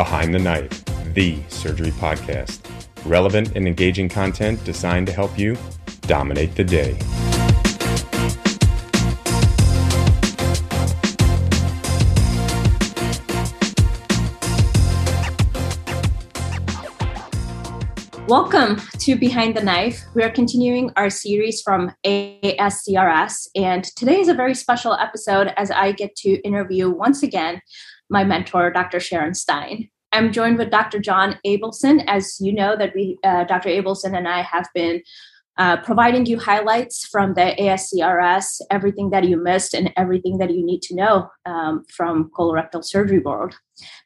Behind the Knife, the surgery podcast. Relevant and engaging content designed to help you dominate the day. Welcome to Behind the Knife. We are continuing our series from ASCRS, and today is a very special episode as I get to interview once again my mentor, Dr. Sharon Stein. I'm joined with Dr. John Abelson. As you know, that we, uh, Dr. Abelson and I have been uh, providing you highlights from the ASCRS, everything that you missed and everything that you need to know um, from colorectal surgery world.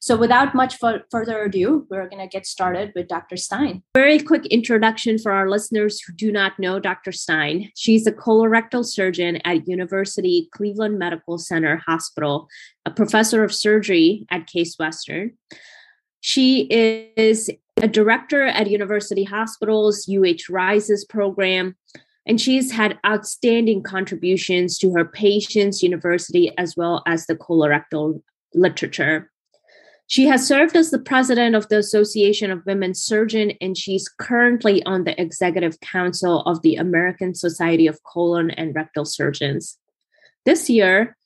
So, without much further ado, we're going to get started with Dr. Stein. Very quick introduction for our listeners who do not know Dr. Stein. She's a colorectal surgeon at University Cleveland Medical Center Hospital, a professor of surgery at Case Western. She is a director at University Hospitals, UH Rises program, and she's had outstanding contributions to her patients, university, as well as the colorectal literature. She has served as the president of the Association of Women Surgeons, and she's currently on the executive council of the American Society of Colon and Rectal Surgeons. This year,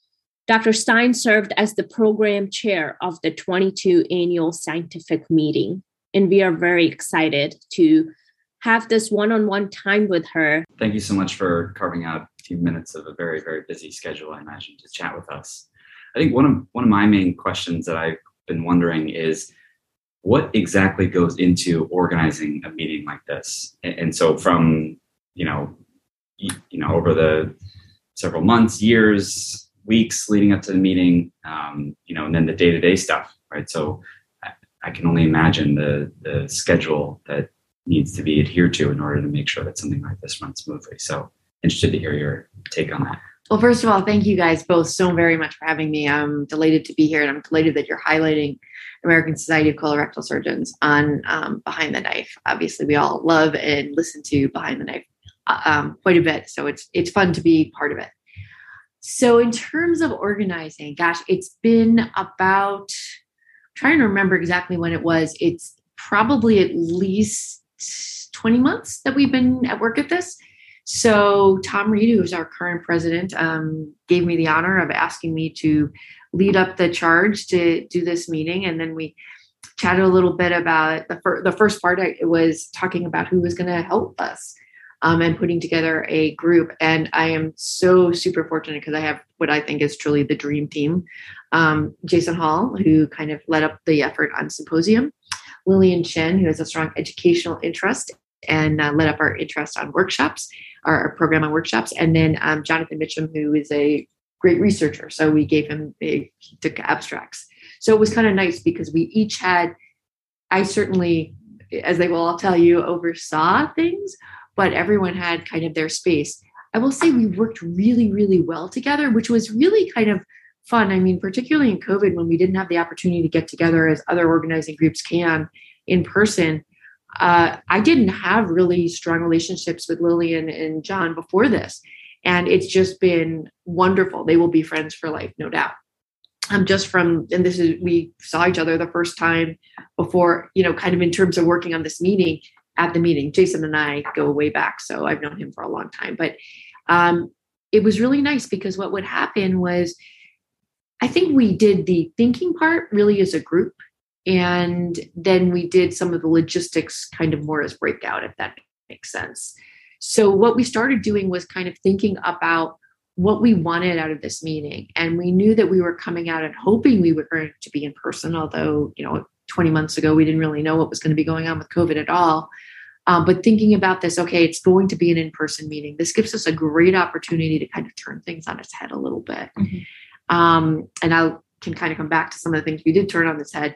Dr. Stein served as the program chair of the 22 annual scientific meeting, and we are very excited to have this one-on-one time with her. Thank you so much for carving out a few minutes of a very, very busy schedule, I imagine, to chat with us. I think one of one of my main questions that I've been wondering is what exactly goes into organizing a meeting like this? And, so from you know you know over the several months, years, weeks leading up to the meeting, um, you know, and then the day to day stuff, right? So I, I can only imagine the the schedule that needs to be adhered to in order to make sure that something like this runs smoothly. So interested to hear your take on that. Well, first of all, thank you guys both so very much for having me. I'm delighted to be here, and I'm delighted that you're highlighting American Society of Colorectal Surgeons on um, Behind the Knife. Obviously, we all love and listen to Behind the Knife uh, um, quite a bit, so it's it's fun to be part of it. So, in terms of organizing, gosh, it's been about I'm trying to remember exactly when it was. It's probably at least 20 months that we've been at work at this so Tom Reed, who is our current president, um, gave me the honor of asking me to lead up the charge to do this meeting, and then we chatted a little bit about the, fir- the first part. It was talking about who was going to help us um, and putting together a group. And I am so super fortunate because I have what I think is truly the dream team. Um, Jason Hall, who kind of led up the effort on Symposium, Lillian Chen, who has a strong educational interest and uh, led up our interest on workshops, our, program on workshops, and then um, Jonathan Mitchem, who is a great researcher. So we gave him a, he took abstracts. So it was kind of nice because we each had, I certainly, as they will all tell you, oversaw things, but everyone had kind of their space. I will say we worked really, really well together, which was really kind of fun. I mean, particularly in COVID when we didn't have the opportunity to get together as other organizing groups can in person uh, I didn't have really strong relationships with Lillian and John before this. And it's just been wonderful. They will be friends for life, no doubt. I'm um, just from, and this is, we saw each other the first time before, you know, kind of in terms of working on this meeting at the meeting. Jason and I go way back. So I've known him for a long time. But um, it was really nice because what would happen was, I think we did the thinking part really as a group and then we did some of the logistics kind of more as breakout, if that makes sense. So, what we started doing was kind of thinking about what we wanted out of this meeting. And we knew that we were coming out and hoping we were going to be in person, although, you know, 20 months ago, we didn't really know what was going to be going on with COVID at all. Um, but thinking about this, okay, it's going to be an in person meeting. This gives us a great opportunity to kind of turn things on its head a little bit. Mm-hmm. Um, and I can kind of come back to some of the things we did turn on its head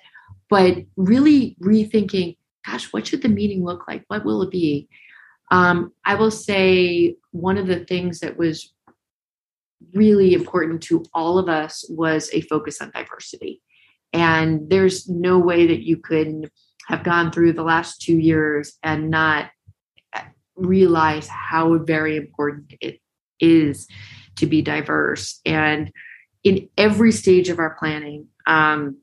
but really rethinking gosh what should the meeting look like what will it be um, i will say one of the things that was really important to all of us was a focus on diversity and there's no way that you could have gone through the last two years and not realize how very important it is to be diverse and in every stage of our planning um,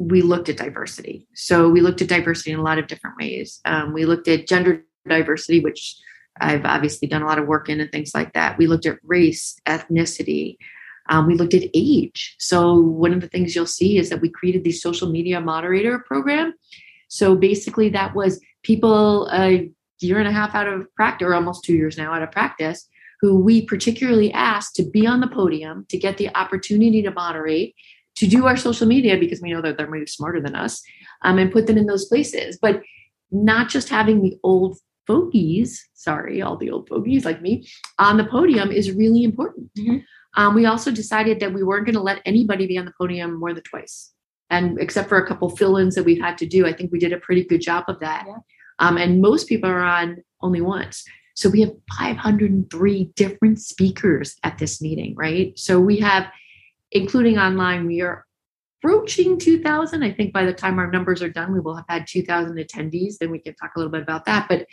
we looked at diversity. So we looked at diversity in a lot of different ways. Um, we looked at gender diversity, which I've obviously done a lot of work in and things like that. We looked at race, ethnicity. Um, we looked at age. So one of the things you'll see is that we created the social media moderator program. So basically, that was people a year and a half out of practice, or almost two years now out of practice, who we particularly asked to be on the podium to get the opportunity to moderate, to do our social media because we know that they're much smarter than us, um, and put them in those places. But not just having the old fogies, sorry, all the old fogies like me, on the podium is really important. Mm-hmm. Um, we also decided that we weren't going to let anybody be on the podium more than twice. And except for a couple fill ins that we've had to do, I think we did a pretty good job of that. Yeah. Um, and most people are on only once. So we have 503 different speakers at this meeting, right? So we have, including online, we are approaching 2000. I think by the time our numbers are done, we will have had 2000 attendees. Then we can talk a little bit about that. But a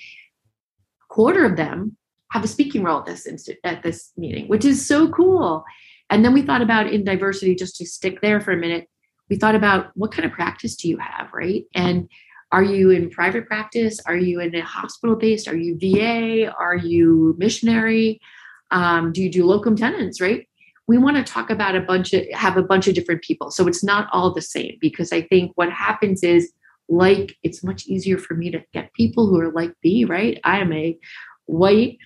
quarter of them have a speaking role at this inst- at this meeting, which is so cool. And then we thought about in diversity, just to stick there for a minute. We thought about what kind of practice do you have, right? And are you in private practice? Are you in a hospital based? Are you VA? Are you missionary? Um, do you do locum tenens, right? we want to talk about a bunch of have a bunch of different people so it's not all the same because i think what happens is like it's much easier for me to get people who are like me right i am a white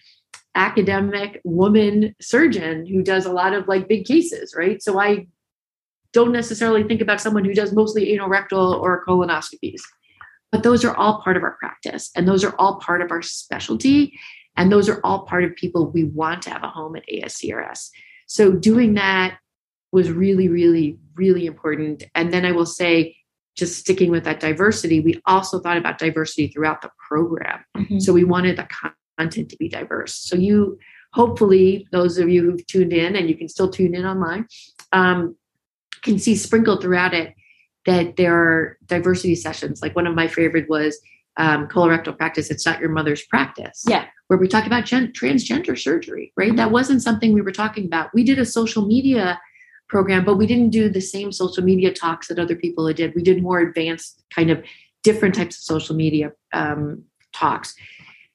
academic woman surgeon who does a lot of like big cases right so i don't necessarily think about someone who does mostly anal rectal or colonoscopies but those are all part of our practice and those are all part of our specialty and those are all part of people we want to have a home at ascrs so doing that was really, really, really important. And then I will say, just sticking with that diversity, we also thought about diversity throughout the program. Mm-hmm. So we wanted the content to be diverse. So you, hopefully, those of you who've tuned in, and you can still tune in online, um, can see sprinkled throughout it that there are diversity sessions. Like one of my favorite was um, colorectal practice. It's not your mother's practice. Yeah where we talk about gen- transgender surgery, right? That wasn't something we were talking about. We did a social media program, but we didn't do the same social media talks that other people did. We did more advanced, kind of different types of social media um, talks,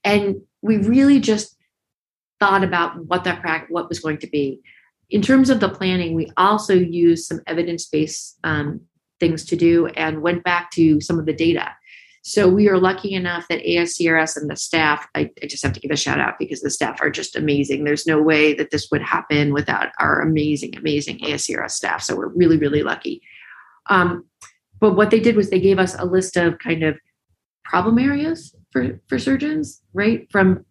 and we really just thought about what that pra- what was going to be. In terms of the planning, we also used some evidence based um, things to do and went back to some of the data. So we are lucky enough that ASCRS and the staff, I, I, just have to give a shout out because the staff are just amazing. There's no way that this would happen without our amazing, amazing ASCRS staff. So we're really, really lucky. Um, but what they did was they gave us a list of kind of problem areas for, for surgeons, right? From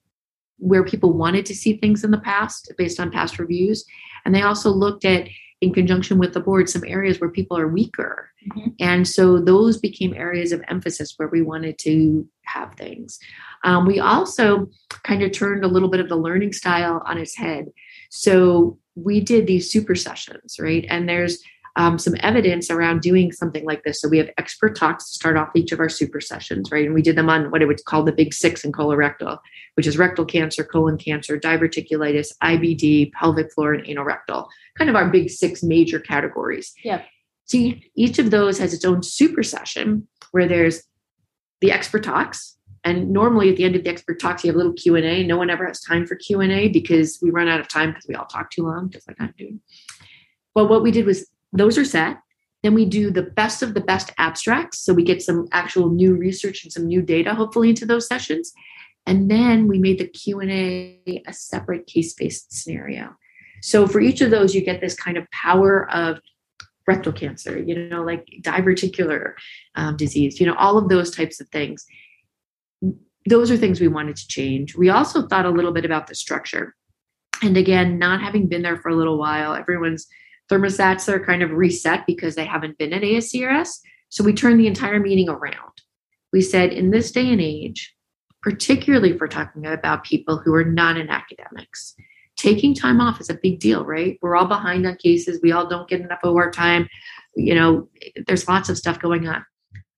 where people wanted to see things in the past based on past reviews. And they also looked at in conjunction with the board some areas where people are weaker. Mm-hmm. And so those became areas of emphasis where we wanted to have things. Um, we also kind of turned a little bit of the learning style on its head. So we did these super sessions, right? And there's um, some evidence around doing something like this. So we have expert talks to start off each of our super sessions, right? And we did them on what it would call the big six in colorectal, which is rectal cancer, colon cancer, diverticulitis, IBD, pelvic floor, and anal rectal. Kind of our big six major categories. Yeah. So each of those has its own super session where there's the expert talks, and normally at the end of the expert talks you have a little q&a no one ever has time for q&a because we run out of time because we all talk too long just like i'm doing but what we did was those are set. Then we do the best of the best abstracts. So we get some actual new research and some new data, hopefully, into those sessions. And then we made the Q&A a separate case-based scenario. So for each of those, you get this kind of power of rectal cancer, you know, like diverticular um, disease, you know, all of those types of things. Those are things we wanted to change. We also thought a little bit about the structure. And again, not having been there for a little while, everyone's thermostats are kind of reset because they haven't been at ASCRS. So we turned the entire meeting around. We said, in this day and age, particularly if we're talking about people who are not in academics, taking time off is a big deal, right? We're all behind on cases. We all don't get enough of our time. You know, there's lots of stuff going on.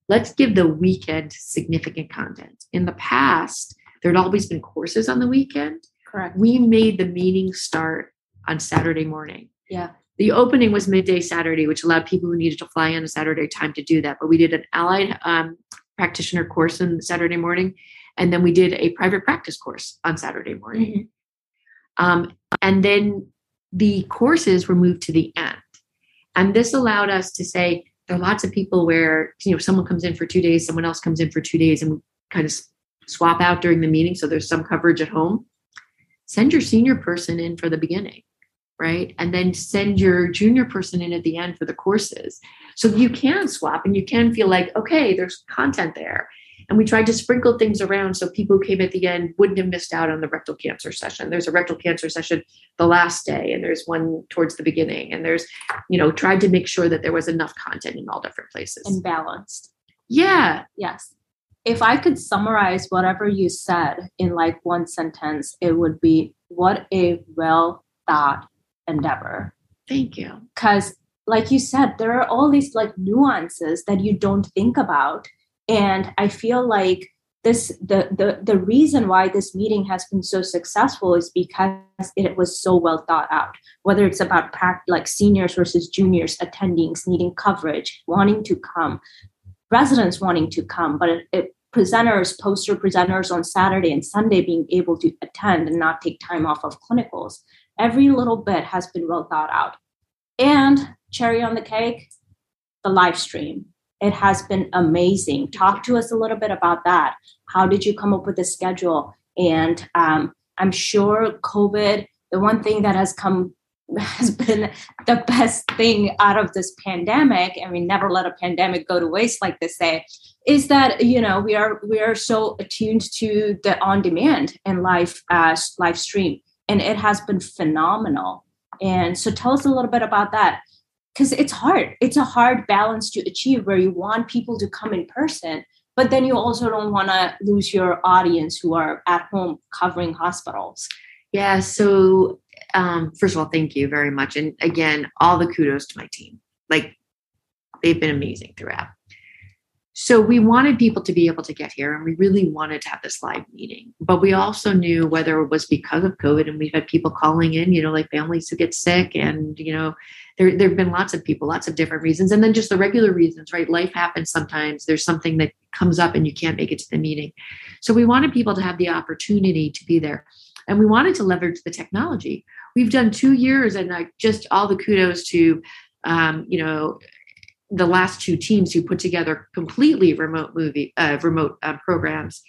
Let's give the weekend significant content. In the past, there had always been courses on the weekend. Correct. We made the meeting start on Saturday morning. Yeah the opening was midday Saturday, which allowed people who needed to fly on a Saturday time to do that. But we did an allied um, practitioner course on Saturday morning, and then we did a private practice course on Saturday morning. Mm-hmm. Um, and then the courses were moved to the end. And this allowed us to say there are lots of people where you know someone comes in for two days, someone else comes in for two days, and we kind of swap out during the meeting so there's some coverage at home. Send your senior person in for the beginning right? And then send your junior person in at the end for the courses. So you can swap and you can feel like, okay, there's content there. And we tried to sprinkle things around so people who came at the end wouldn't have missed out on the rectal cancer session. There's a rectal cancer session the last day, and there's one towards the beginning. And there's, you know, tried to make sure that there was enough content in all different places. And balanced. Yeah. Yes. If I could summarize whatever you said in like one sentence, it would be what a well thought endeavor. Thank you. Because, like you said, there are all these like nuances that you don't think about. And I feel like this the, the the reason why this meeting has been so successful is because it was so well thought out whether it's about like seniors versus juniors attendings needing coverage wanting to come residents wanting to come but it, it, presenters poster presenters on saturday and sunday being able to attend and not take time off of clinicals Every little bit has been well thought out. And cherry on the cake, the live stream. It has been amazing. Talk to us a little bit about that. How did you come up with the schedule? And um, I'm sure COVID, the one thing that has come has been the best thing out of this pandemic and we never let a pandemic go to waste like they say is that you know we are we are so attuned to the on demand and live uh, live stream and it has been phenomenal. And so tell us a little bit about that because it's hard. It's a hard balance to achieve where you want people to come in person, but then you also don't want to lose your audience who are at home covering hospitals. Yeah. So, um, first of all, thank you very much. And again, all the kudos to my team. Like, they've been amazing throughout. So we wanted people to be able to get here and we really wanted to have this live meeting. But we also knew whether it was because of COVID and we've had people calling in, you know, like families who get sick and, you know, there there have been lots of people, lots of different reasons. And then just the regular reasons, right? Life happens sometimes. There's something that comes up and you can't make it to the meeting. So we wanted people to have the opportunity to be there. And we wanted to leverage the technology. We've done two years and like just all the kudos to um, you know, the last two teams who put together completely remote movie uh, remote uh, programs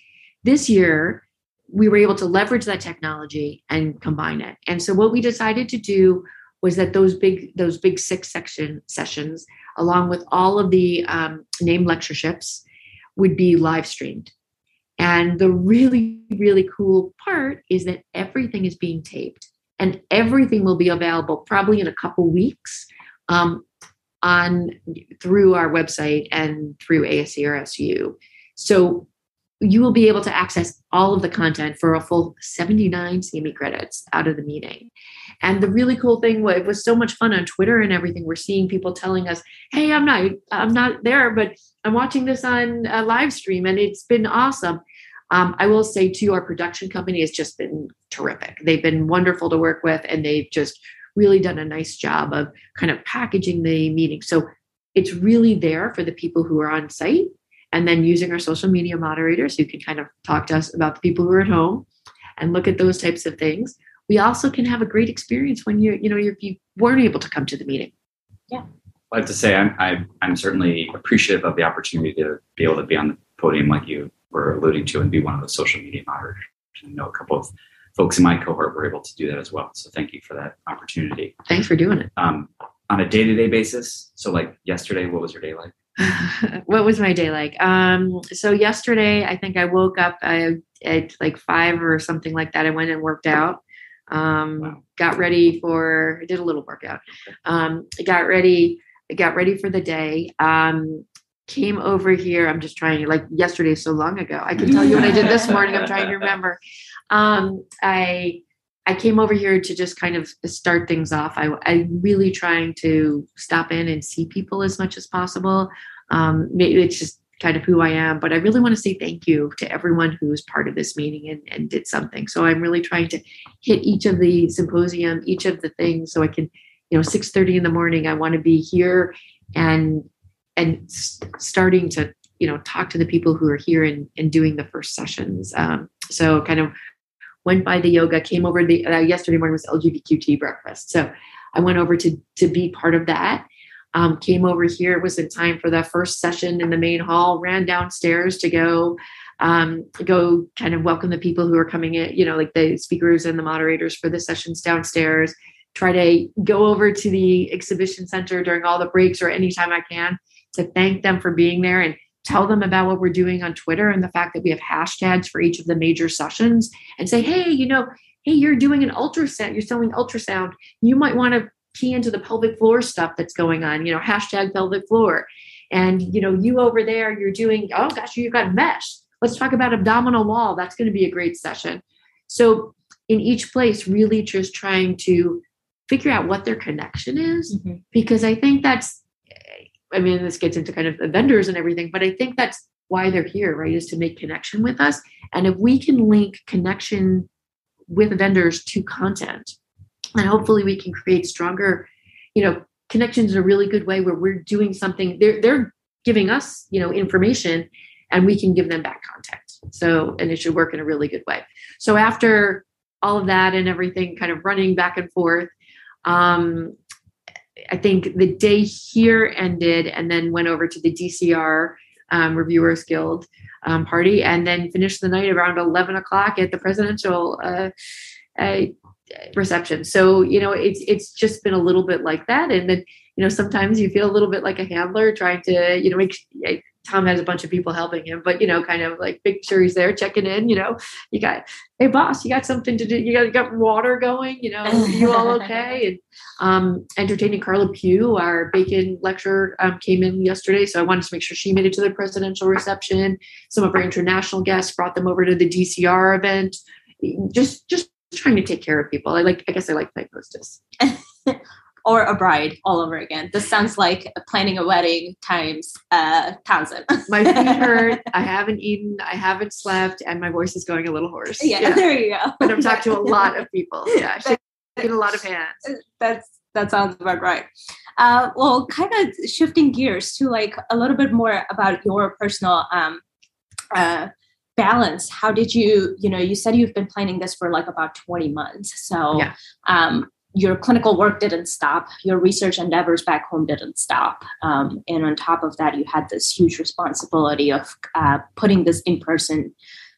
this year we were able to leverage that technology and combine it. And so what we decided to do was that those big those big six section sessions along with all of the um, named lectureships would be live streamed. And the really really cool part is that everything is being taped and everything will be available probably in a couple weeks um, on through our website and through ASCRSU. So you will be able to access all of the content for a full 79 CME credits out of the meeting. And the really cool thing it was so much fun on Twitter and everything. We're seeing people telling us, "Hey, I'm not I'm not there, but I'm watching this on a live stream and it's been awesome." Um, I will say too, our production company has just been terrific. They've been wonderful to work with and they've just really done a nice job of kind of packaging the meeting. So it's really there for the people who are on site and then using our social media moderators who can kind of talk to us about the people who are at home and look at those types of things. We also can have a great experience when you you know if you weren't able to come to the meeting. Yeah. I have to say I'm I'm, I'm certainly appreciative of the opportunity to be able to be on the podium like you were alluding to and be one of the social media moderators. I know a couple of folks in my cohort were able to do that as well. So thank you for that opportunity. Thanks for doing it. Um, on a day to day basis, so like yesterday, what was your day like? what was my day like? Um, so yesterday, I think I woke up at like five or something like that. I went and worked out. Um, wow. Got ready for. I did a little workout. Um, got ready. Got ready for the day. Um, came over here. I'm just trying. to Like yesterday, so long ago. I can tell you what I did this morning. I'm trying to remember um, I I came over here to just kind of start things off. I, I'm really trying to stop in and see people as much as possible. Um, maybe it's just kind of who I am, but I really want to say thank you to everyone who was part of this meeting and, and did something. So I'm really trying to hit each of the symposium, each of the things, so I can you know 6:30 in the morning I want to be here and and s- starting to you know talk to the people who are here and, and doing the first sessions. Um, so kind of went by the yoga came over the uh, yesterday morning was lgbtq breakfast. So i went over to to be part of that. Um, came over here was in time for the first session in the main hall ran downstairs to go um, go kind of welcome the people who are coming in you know like the speakers and the moderators for the sessions downstairs. Try to go over to the exhibition center during all the breaks or anytime i can to thank them for being there and tell them about what we're doing on Twitter and the fact that we have hashtags for each of the major sessions and say, hey, you know, hey, you're doing an ultrasound, you're selling ultrasound. You might want to key into the pelvic floor stuff that's going on, you know, hashtag pelvic floor. And, you know, you over there, you're doing, oh gosh, you've got mesh. Let's talk about abdominal wall. That's going to be a great session. So in each place, really just trying to figure out what their connection is, mm-hmm. because I think that's I mean, this gets into kind of the vendors and everything, but I think that's why they're here, right? Is to make connection with us. And if we can link connection with vendors to content, and hopefully we can create stronger, you know, connections in a really good way where we're doing something, they're they're giving us, you know, information and we can give them back content. So, and it should work in a really good way. So after all of that and everything kind of running back and forth, um, I think the day here ended and then went over to the DCR um, Reviewers Guild um, party and then finished the night around 11 o'clock at the presidential uh, uh, reception. So, you know, it's, it's just been a little bit like that. And then, you know, sometimes you feel a little bit like a handler trying to, you know, make Tom has a bunch of people helping him, but you know, kind of like make sure he's there checking in. You know, you got, hey boss, you got something to do. You got you got water going. You know, you all okay? And um, entertaining Carla Pugh, our bacon lecturer, um, came in yesterday, so I wanted to make sure she made it to the presidential reception. Some of our international guests brought them over to the DCR event. Just just trying to take care of people. I like. I guess I like my hostess. or a bride all over again. This sounds like planning a wedding times uh, thousand. my feet hurt. I haven't eaten. I haven't slept, and my voice is going a little hoarse. Yeah, yeah. there you go. But I'm talking to a lot of people. Yeah, shaking a lot of hands. That's that sounds about right. Uh, well, kind of shifting gears to like a little bit more about your personal um, uh, balance. How did you, you know, you said you've been planning this for like about 20 months. So, yeah. um, your clinical work didn't stop, your research endeavors back home didn't stop. Um, and on top of that, you had this huge responsibility of uh, putting this in person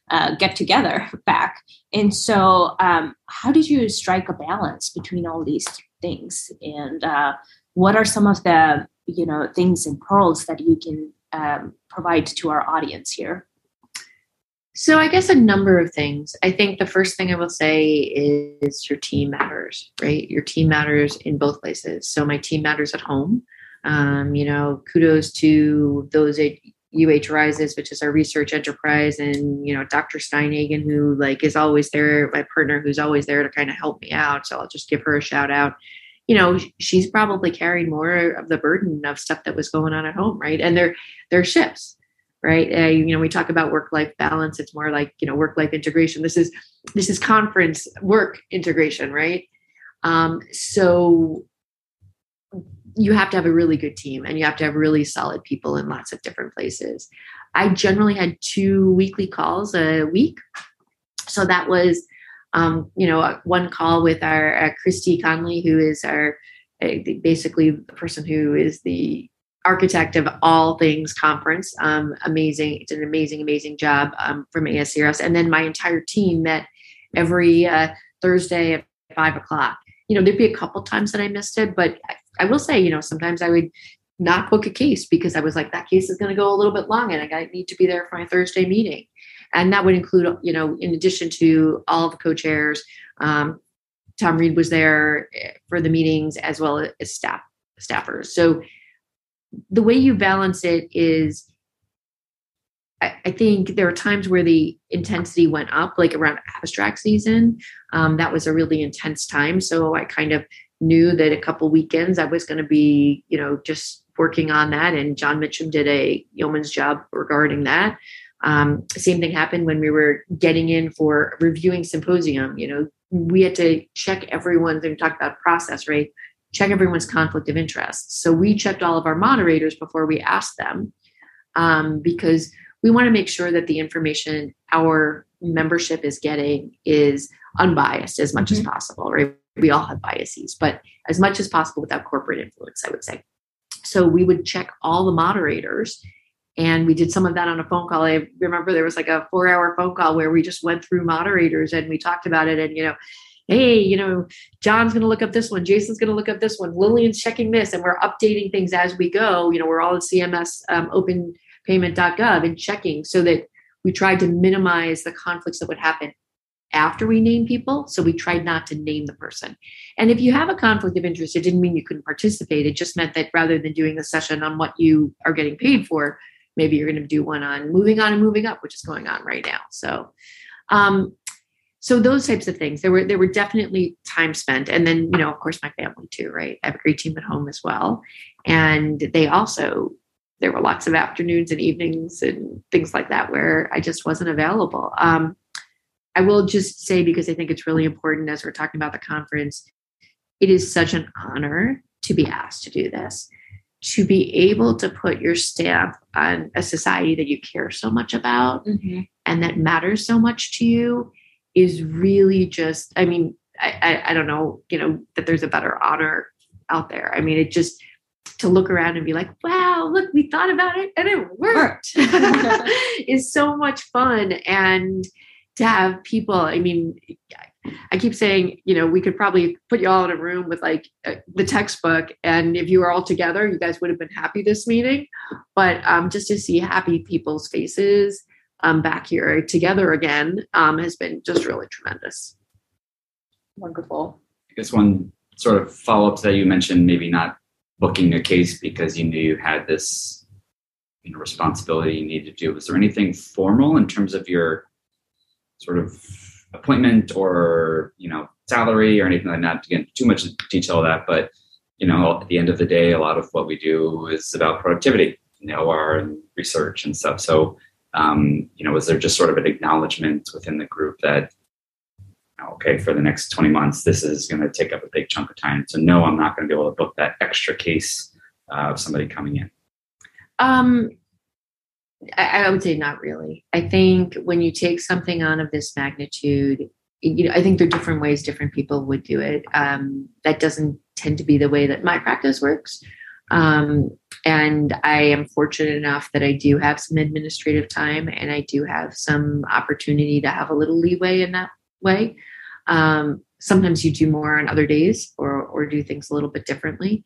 uh, get together back. And so, um, how did you strike a balance between all these things? And uh, what are some of the you know things and pearls that you can um, provide to our audience here? So I guess a number of things. I think the first thing I will say is your team matters, right? Your team matters in both places. So my team matters at home. Um, you know, kudos to those at UH Rises, which is our research enterprise, and you know, Dr. Steinhagen, who like is always there, my partner who's always there to kind of help me out. So I'll just give her a shout out. You know, she's probably carried more of the burden of stuff that was going on at home, right? And they're they're shifts right? Uh, you know we talk about work life balance. It's more like you know work life integration. This is this is conference work integration right? Um, so you have to have a really good team and you have to have really solid people in lots of different places. I generally had two weekly calls a week. So that was um, you know one call with our uh, christy conley who is our uh, basically the person who is the architect of all things conference. Um, amazing. It's an amazing, amazing job um, from ASCRS. And then my entire team met every uh, Thursday at five o'clock. You know, there'd be a couple times that I missed it, but I, I will say, you know, sometimes I would not book a case because I was like, that case is going to go a little bit long and I need to be there for my Thursday meeting. And that would include, you know, in addition to all the co-chairs, um, Tom Reed was there eh, for the meetings as well as staff staffers. So the way you balance it is I, I think there are times where the intensity went up, like around abstract season. Um, that was a really intense time. So I kind of knew that a couple weekends I was going to be, you know, just working on that. And John Mitchem did a yeoman's job regarding that. Um, same thing happened when we were getting in for reviewing symposium. You know, we had to check everyone's and talk about process, right? Check everyone's conflict of interest. So we checked all of our moderators before we asked them um, because we want to make sure that the information our membership is getting is unbiased as much mm-hmm. as possible, right? We all have biases, but as much as possible without corporate influence, I would say. So we would check all the moderators and we did some of that on a phone call. I remember there was like a four hour phone call where we just went through moderators and we talked about it. And, you know, hey, you know, John's going to look up this one, Jason's going to look up this one, Lillian's checking this, and we're updating things as we go. You know, we're all at CMS um, openpayment.gov and checking so that we tried to minimize the conflicts that would happen after we name people. So we tried not to name the person. And if you have a conflict of interest, it didn't mean you couldn't participate. It just meant that rather than doing the session on what you are getting paid for, maybe you're going to do one on moving on and moving up, which is going on right now. So, um, so those types of things. There were there were definitely time spent. And then you know of course my family too right? I have a great team at home as well. And they also there were lots of afternoons and evenings and things like that where i just wasn't available. Um, i will just say because i think it's really important as we're talking about the conference it is such an honor to be asked to do this to be able to put your stamp on a society that you care so much about mm-hmm. and that matters so much to you is really just i mean I, I, I don't know you know that there's a better honor out there. I mean it just to look around and be like wow look we thought about it and it worked. Is so much fun. And to have people i mean i keep saying you know we could probably put you all in a room with like uh, the textbook. And if you were all together you guys would have been happy this meeting. But um, just to see happy people's faces um, back here together again um, has been just really tremendous. Wonderful. I guess one sort of follow up to that you mentioned maybe not booking a case because you knew you had this you know, responsibility you needed to do. Was there anything formal in terms of your sort of appointment or you know salary or anything like that? To get too much detail of that, but you know at the end of the day, a lot of what we do is about productivity, in the OR and research and stuff. So um, you know, was there just sort of an acknowledgement within the group that, okay, for the next 20 months, this is going to take up a big chunk of time. So no, I'm not going to be able to book that extra case uh, of somebody coming in. Um, I, I would say not really. I think when you take something on of this magnitude, you know, I think there are different ways different people would do it. Um, that doesn't tend to be the way that my practice works. Um, and I am fortunate enough that I do have some administrative time and I do have some opportunity to have a little leeway in that way. Um, sometimes you do more on other days or, or do things a little bit differently.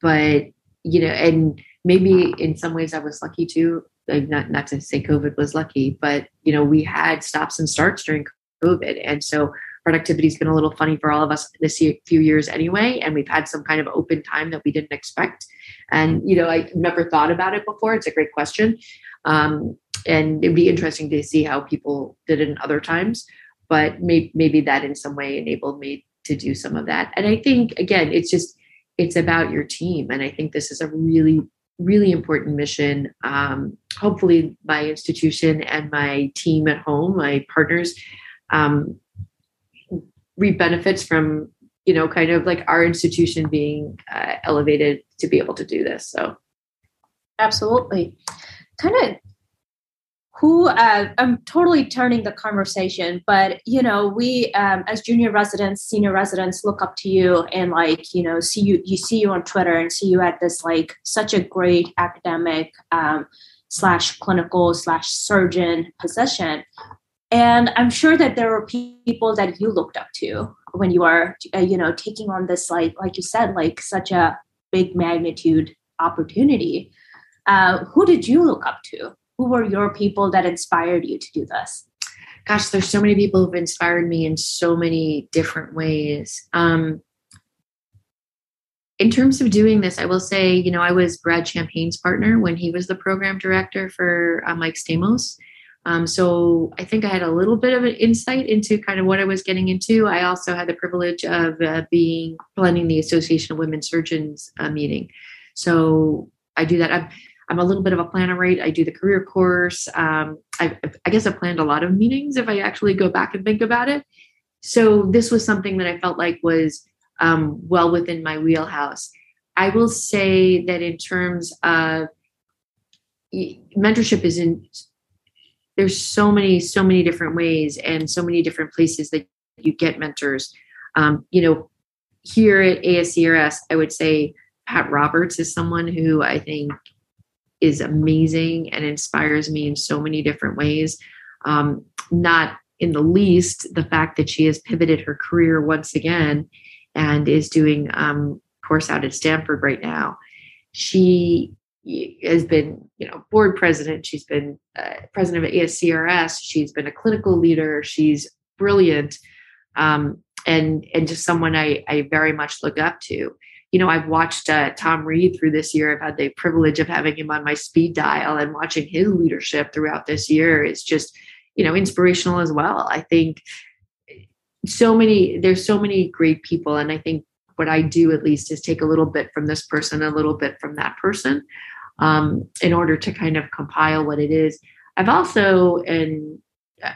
But, you know, and maybe in some ways I was lucky too. Like not, not to say COVID was lucky, but, you know, we had stops and starts during COVID. And so productivity has been a little funny for all of us this year, few years anyway and we've had some kind of open time that we didn't expect. And you know i never thought about it before. It's a great question. Um, and it'd be interesting to see how people did it in other times but may, maybe that in some way enabled me to do some of that. And i think again it's just it's about your team and i think this is a really really important mission. Um, hopefully my institution and my team at home my partners um, reap benefits from you know kind of like our institution being uh, elevated to be able to do this so. Absolutely. Kind of who uh, i'm totally turning the conversation but you know we um, as junior residents senior residents look up to you and like you know see you you see you on twitter and see you at this like such a great academic um, slash clinical slash surgeon position and i'm sure that there were people that you looked up to when you are uh, you know taking on this like like you said like such a big magnitude opportunity. Uh, who did you look up to? Who were your people that inspired you to do this? Gosh there's so many people who've inspired me in so many different ways. Um, in terms of doing this, I will say, you know, I was Brad Champagne's partner when he was the program director for uh, Mike Stamos. Um, so I think I had a little bit of an insight into kind of what I was getting into. I also had the privilege of uh, being planning the Association of Women Surgeons uh, meeting. So I do that. I'm, I'm a little bit of a planner, right? I do the career course. Um, I, I guess I planned a lot of meetings if I actually go back and think about it. So this was something that I felt like was um, well within my wheelhouse. I will say that in terms of mentorship is in there's so many so many different ways and so many different places that you get mentors. Um, you know here at ascrs i would say pat roberts is someone who i think is amazing and inspires me in so many different ways. Um, not in the least the fact that she has pivoted her career once again and is doing um, course out at stanford right now. She has been, you know, board president. She's been uh, president of ASCRS. She's been a clinical leader. She's brilliant, um, and and just someone I I very much look up to. You know, I've watched uh, Tom Reed through this year. I've had the privilege of having him on my speed dial and watching his leadership throughout this year is just, you know, inspirational as well. I think so many there's so many great people, and I think what I do at least is take a little bit from this person, a little bit from that person um, in order to kind of compile what it is. I've also, and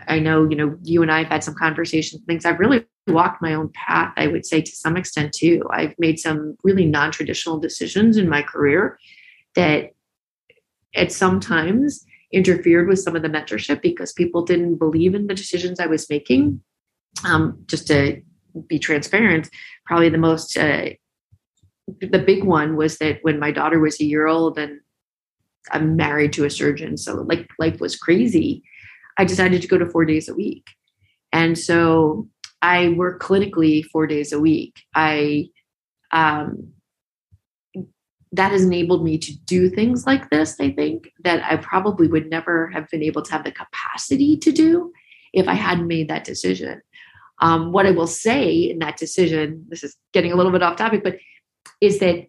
I know, you know, you and I have had some conversations, things I've really walked my own path, I would say to some extent too. I've made some really non traditional decisions in my career that at some times interfered with some of the mentorship because people didn't believe in the decisions I was making. Um, just to be transparent, probably the most, uh, the big one was that when my daughter was a year old and I'm married to a surgeon, so like life was crazy. I decided to go to four days a week. And so I work clinically four days a week. I um, that has enabled me to do things like this, I think, that I probably would never have been able to have the capacity to do if I hadn't made that decision. Um, what I will say in that decision, this is getting a little bit off topic, but is that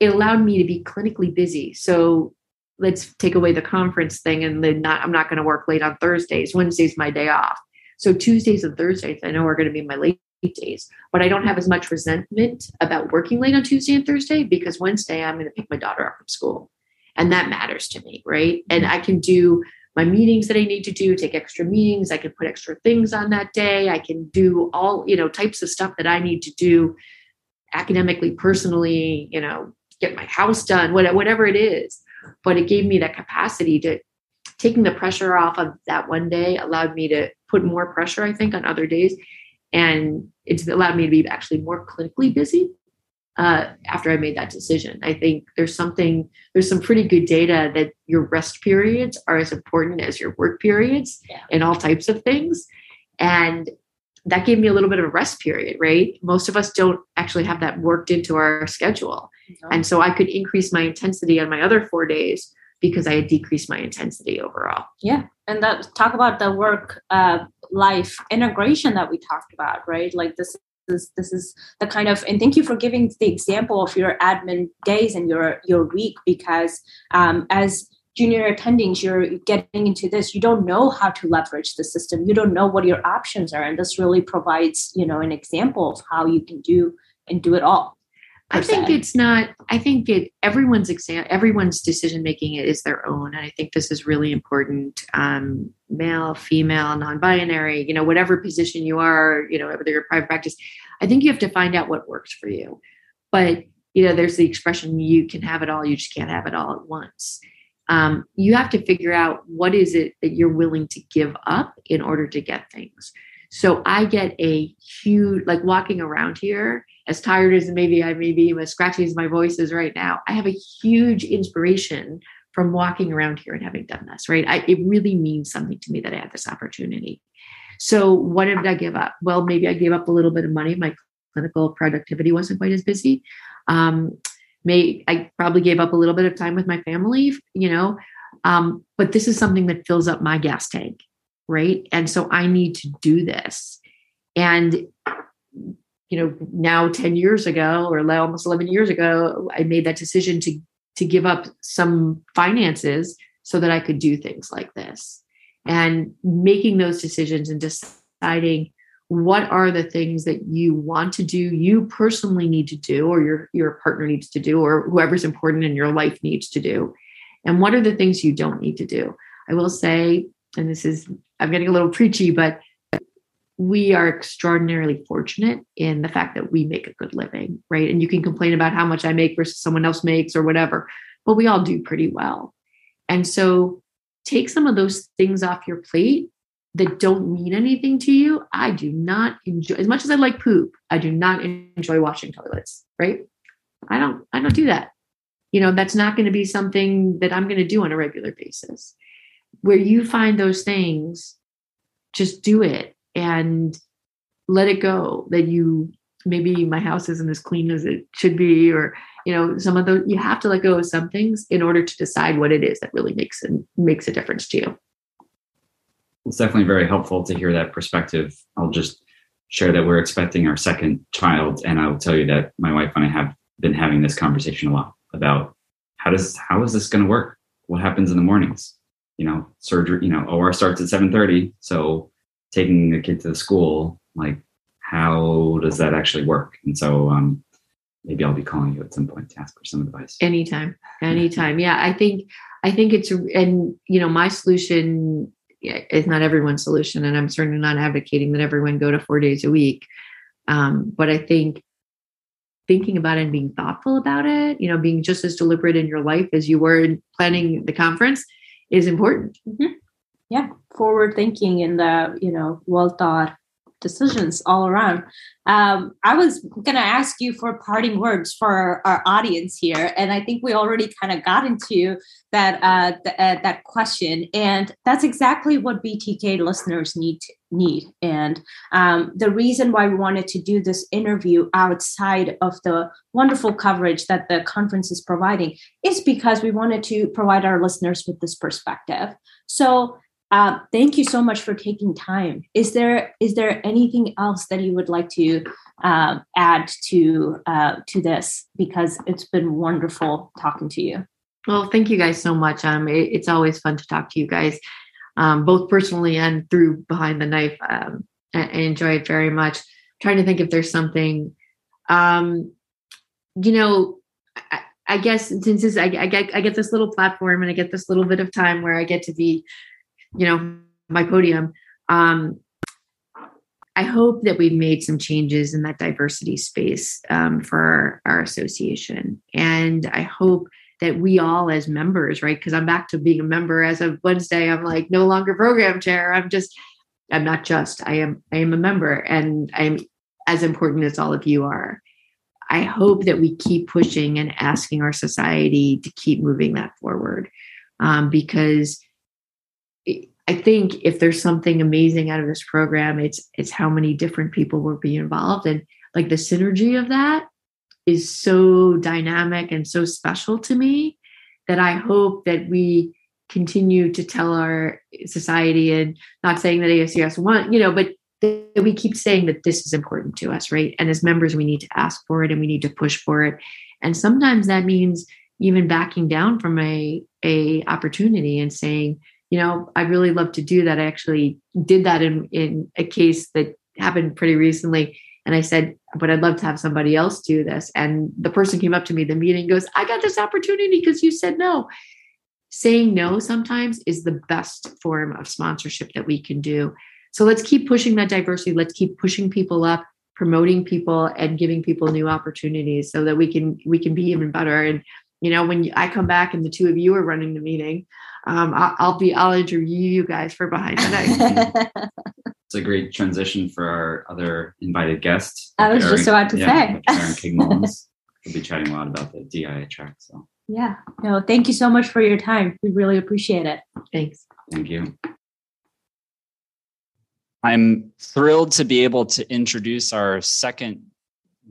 it allowed me to be clinically busy. So let's take away the conference thing and then not I'm not going to work late on Thursdays. Wednesday's my day off. So Tuesdays and Thursdays I know are going to be my late days, but I don't have as much resentment about working late on Tuesday and Thursday because Wednesday I'm going to pick my daughter up from school. And that matters to me, right? And I can do my meetings that I need to do, take extra meetings, I can put extra things on that day, I can do all, you know, types of stuff that I need to do academically, personally, you know, get my house done, whatever it is but it gave me that capacity to taking the pressure off of that one day allowed me to put more pressure i think on other days. And it's allowed me to be actually more clinically busy uh, after i made that decision. I think there's something there's some pretty good data that your rest periods are as important as your work periods yeah. in all types of things. And that gave me a little bit of a rest period, right? Most of us don't actually have that worked into our schedule. And so I could increase my intensity on my other four days because I had decreased my intensity overall. Yeah. And that talk about the work uh, life integration that we talked about, right? Like this is this is the kind of and thank you for giving the example of your admin days and your your week because um, as junior attendings you're getting into this you don't know how to leverage the system you don't know what your options are and this really provides you know an example of how you can do and do it all I think it's not. I think it. Everyone's exam. Everyone's decision making is their own, and I think this is really important. Um, male, female, non-binary. You know, whatever position you are. You know, whether you're private practice, I think you have to find out what works for you. But you know, there's the expression: you can have it all, you just can't have it all at once um, you have to figure out what is it that you're willing to give up in order to get things. So i get a huge like walking around here as tired as maybe i may be as scratchy as my voice is right now i have a huge inspiration from walking around here and having done this right? I, it really means something to me that i had this opportunity. So what did i give up? Well maybe i gave up a little bit of money. My clinical productivity wasn't quite as busy. Um, may i probably gave up a little bit of time with my family you know? Um, but this is something that fills up my gas tank right? And so i need to do this. And you know now 10 years ago or almost 11 years ago i made that decision to to give up some finances so that i could do things like this. And making those decisions and deciding what are the things that you want to do you personally need to do or your your partner needs to do or whoever's important in your life needs to do and what are the things you don't need to do i will say and this is i'm getting a little preachy but we are extraordinarily fortunate in the fact that we make a good living, right? And you can complain about how much I make versus someone else makes or whatever, but we all do pretty well. And so take some of those things off your plate that don't mean anything to you. I do not enjoy as much as I like poop, I do not enjoy washing toilets, right? I don't I don't do that. You know, that's not going to be something that I'm going to do on a regular basis. Where you find those things, just do it and let it go that you maybe my house isn't as clean as it should be or you know some of those you have to let go of some things in order to decide what it is that really makes it makes a difference to you it's definitely very helpful to hear that perspective i'll just share that we're expecting our second child and i will tell you that my wife and i have been having this conversation a lot about how does how is this going to work what happens in the mornings you know surgery you know or starts at 7.30 so taking the kid to the school like how does that actually work and so um, maybe I'll be calling you at some point to ask for some advice. Anytime, anytime. Yeah, I think I think it's and you know my solution is not everyone's solution, and I'm certainly not advocating that everyone go to four days a week. Um, but I think thinking about it and being thoughtful about it, you know, being just as deliberate in your life as you were in planning the conference is important. Mm-hmm. Yeah, forward thinking and the you know well thought decisions all around. Um, I was going to ask you for parting words for our audience here, and I think we already kind of got into that uh, th- uh, that question, and that's exactly what BTK listeners need need. And um, the reason why we wanted to do this interview outside of the wonderful coverage that the conference is providing is because we wanted to provide our listeners with this perspective. So uh, thank you so much for taking time. Is there is there anything else that you would like to uh, add to uh, to this? Because it's been wonderful talking to you. Well, thank you guys so much. Um, it, it's always fun to talk to you guys, um, both personally and through behind the knife. Um, I, I enjoy it very much. I'm trying to think if there's something, um, you know. I, I guess since I, I get I get this little platform and I get this little bit of time where I get to be you know my podium um, i hope that we've made some changes in that diversity space um, for our, our association. And i hope that we all as members right because i'm back to being a member as of wednesday i'm like no longer program chair. I'm just i'm not just. I am i am a member and i'm as important as all of you are. I hope that we keep pushing and asking our society to keep moving that forward um, because I think if there's something amazing out of this program, it's it's how many different people will be involved and like the synergy of that is so dynamic and so special to me that I hope that we continue to tell our society and not saying that ASCRS want, you know, but that we keep saying that this is important to us, right? And as members, we need to ask for it and we need to push for it. And sometimes that means even backing down from a, a opportunity and saying, you know, I'd really love to do that. I actually did that in, in a case that happened pretty recently. And I said, but I'd love to have somebody else do this. And the person came up to me, the meeting goes, I got this opportunity because you said no. Saying no sometimes is the best form of sponsorship that we can do. So let's keep pushing that diversity. Let's keep pushing people up, promoting people and giving people new opportunities so that we can we can be even better. And you know, when I come back and the two of you are running the meeting, um, I'll, I'll, be I'll interview you guys for behind the knife. it's a great transition for our other invited guests. I was Erin, just about to yeah, say. Erin King Mullins. we'll be chatting a lot about the DEI track. So yeah, no, thank you so much for your time. We really appreciate it. Thanks. Thank you. I'm thrilled to be able to introduce our second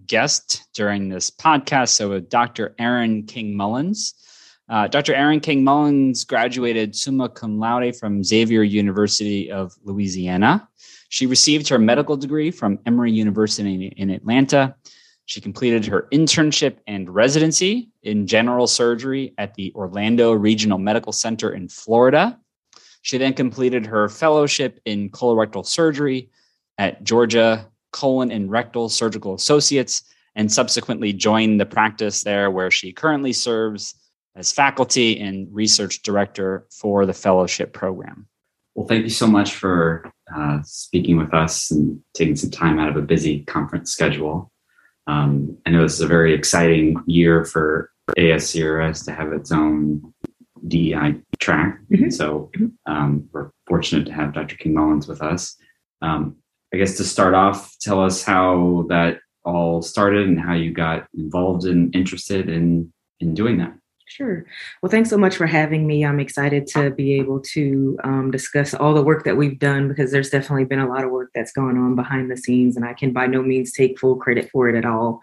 guest during this podcast. So, Dr. Erin King Mullins. Uh, Dr. Erin King Mullins graduated summa cum laude from Xavier University of Louisiana. She received her medical degree from Emory University in Atlanta. She completed her internship and residency in general surgery at the Orlando Regional Medical Center in Florida. She then completed her fellowship in colorectal surgery at Georgia Colon and Rectal Surgical Associates and subsequently joined the practice there where she currently serves as faculty and research director for the fellowship program. Well, thank you so much for uh, speaking with us and taking some time out of a busy conference schedule. Um, I know this is a very exciting year for ASCRS to have its own DEI track. Mm-hmm. So um, we're fortunate to have Dr. King Mullins with us. Um, I guess to start off, tell us how that all started and how you got involved and interested in in doing that. Sure. Well, thanks so much for having me. I'm excited to be able to um, discuss all the work that we've done because there's definitely been a lot of work that's going on behind the scenes, and I can by no means take full credit for it at all.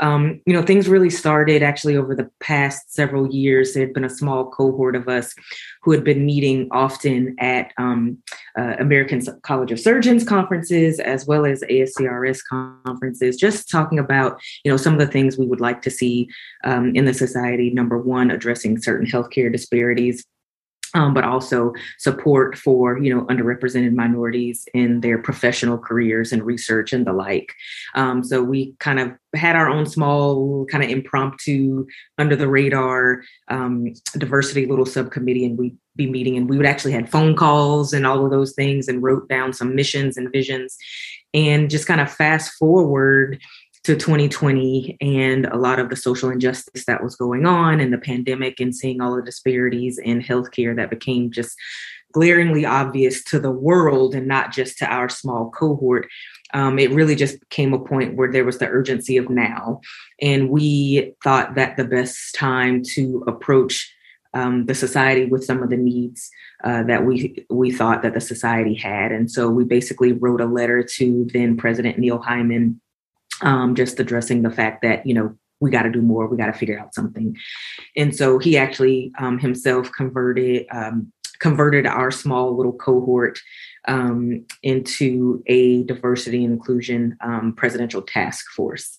Um, you know, things really started actually over the past several years. There had been a small cohort of us who had been meeting often at um, uh, American College of Surgeons conferences as well as ASCRS conferences, just talking about, you know, some of the things we would like to see um, in the society. Number one, addressing certain healthcare disparities um, but also support for you know underrepresented minorities in their professional careers and research and the like. Um, so we kind of had our own small kind of impromptu under the radar um, diversity little subcommittee and we'd be meeting and we would actually had phone calls and all of those things and wrote down some missions and visions and just kind of fast forward to 2020 and a lot of the social injustice that was going on and the pandemic and seeing all the disparities in healthcare that became just glaringly obvious to the world and not just to our small cohort. Um, it really just came a point where there was the urgency of now. And we thought that the best time to approach um, the society with some of the needs uh, that we we thought that the society had. And so we basically wrote a letter to then President Neil Hyman um, just addressing the fact that you know we got to do more we got to figure out something. And so he actually um, himself converted um, converted our small little cohort um, into a diversity and inclusion um, presidential task force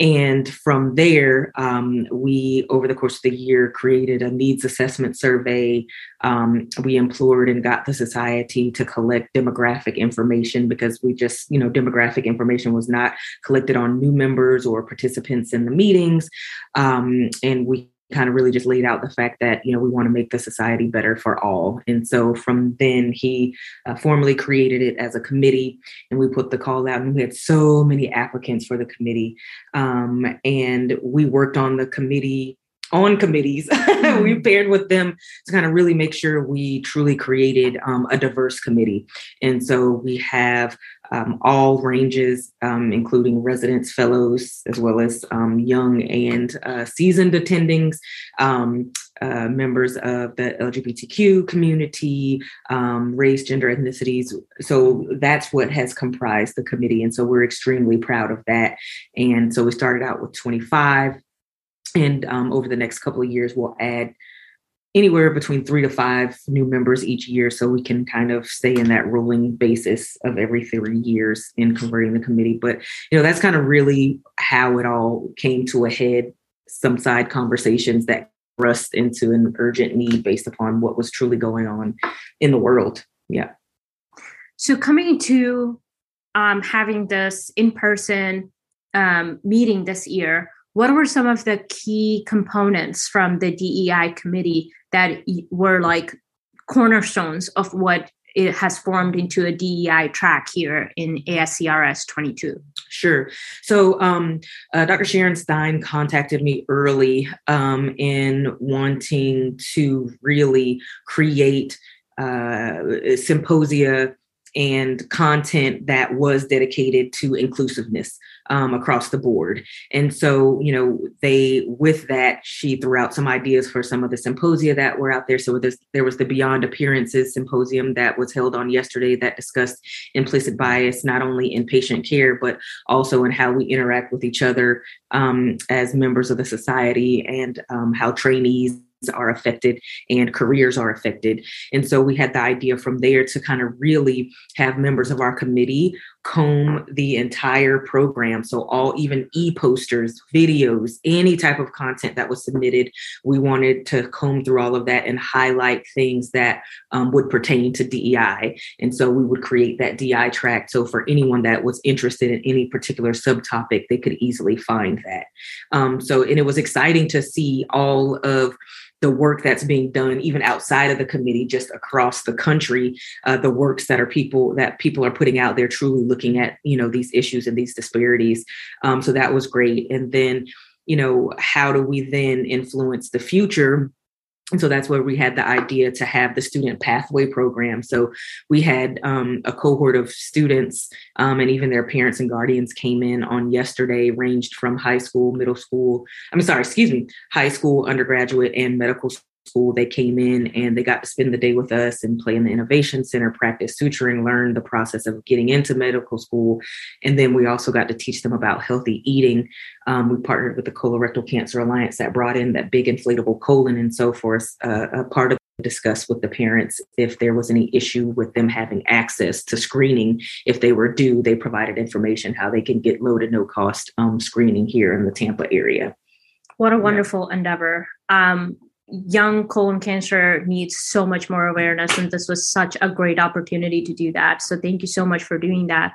and from there, um, we, over the course of the year, created a needs assessment survey. Um, we implored and got the society to collect demographic information because we just, you know, demographic information was not collected on new members or participants in the meetings. Um, and we kind of really just laid out the fact that you know we want to make the society better for all. And so from then he uh, formally created it as a committee and we put the call out and we had so many applicants for the committee. Um, and we worked on the committee on committees. we mm-hmm. paired with them to kind of really make sure we truly created um, a diverse committee. And so we have um, all ranges, um, including residents, fellows, as well as um, young and uh, seasoned attendings, um, uh, members of the LGBTQ community, um, race, gender, ethnicities. So that's what has comprised the committee. And so we're extremely proud of that. And so we started out with 25 and um, over the next couple of years, we'll add anywhere between three to five new members each year so we can kind of stay in that rolling basis of every three years in converting the committee. But you know that's kind of really how it all came to a head. Some side conversations that thrust into an urgent need based upon what was truly going on in the world. Yeah. So coming to um, having this in-person um, meeting this year what were some of the key components from the DEI committee that were like cornerstones of what it has formed into a DEI track here in ASCRS 22? Sure. So, um, uh, Dr. Sharon Stein contacted me early um, in wanting to really create uh, symposia and content that was dedicated to inclusiveness um, across the board. And so, you know, they, with that, she threw out some ideas for some of the symposia that were out there. So there was the Beyond Appearances Symposium that was held on yesterday that discussed implicit bias, not only in patient care, but also in how we interact with each other um, as members of the society and um, how trainees are affected and careers are affected. And so we had the idea from there to kind of really have members of our committee comb the entire program. So all even e-posters, videos, any type of content that was submitted, we wanted to comb through all of that and highlight things that um, would pertain to DEI. And so we would create that DEI track. So for anyone that was interested in any particular subtopic, they could easily find that. Um, so and it was exciting to see all of the work that's being done even outside of the committee just across the country uh, the works that are people that people are putting out there truly looking at you know these issues and these disparities. Um, so that was great. And then you know how do we then influence the future and so that's where we had the idea to have the student pathway program. So we had um, a cohort of students um, and even their parents and guardians came in on yesterday, ranged from high school, middle school, I'm sorry, excuse me, high school, undergraduate, and medical school. They came in and they got to spend the day with us and play in the Innovation Center, practice suturing, learn the process of getting into medical school. And then we also got to teach them about healthy eating. Um, we partnered with the Colorectal Cancer Alliance that brought in that big inflatable colon and so forth, uh, a part of discuss with the parents if there was any issue with them having access to screening if they were due they provided information how they can get low to no cost um, screening here in the tampa area what a wonderful yeah. endeavor um, young colon cancer needs so much more awareness and this was such a great opportunity to do that. So thank you so much for doing that.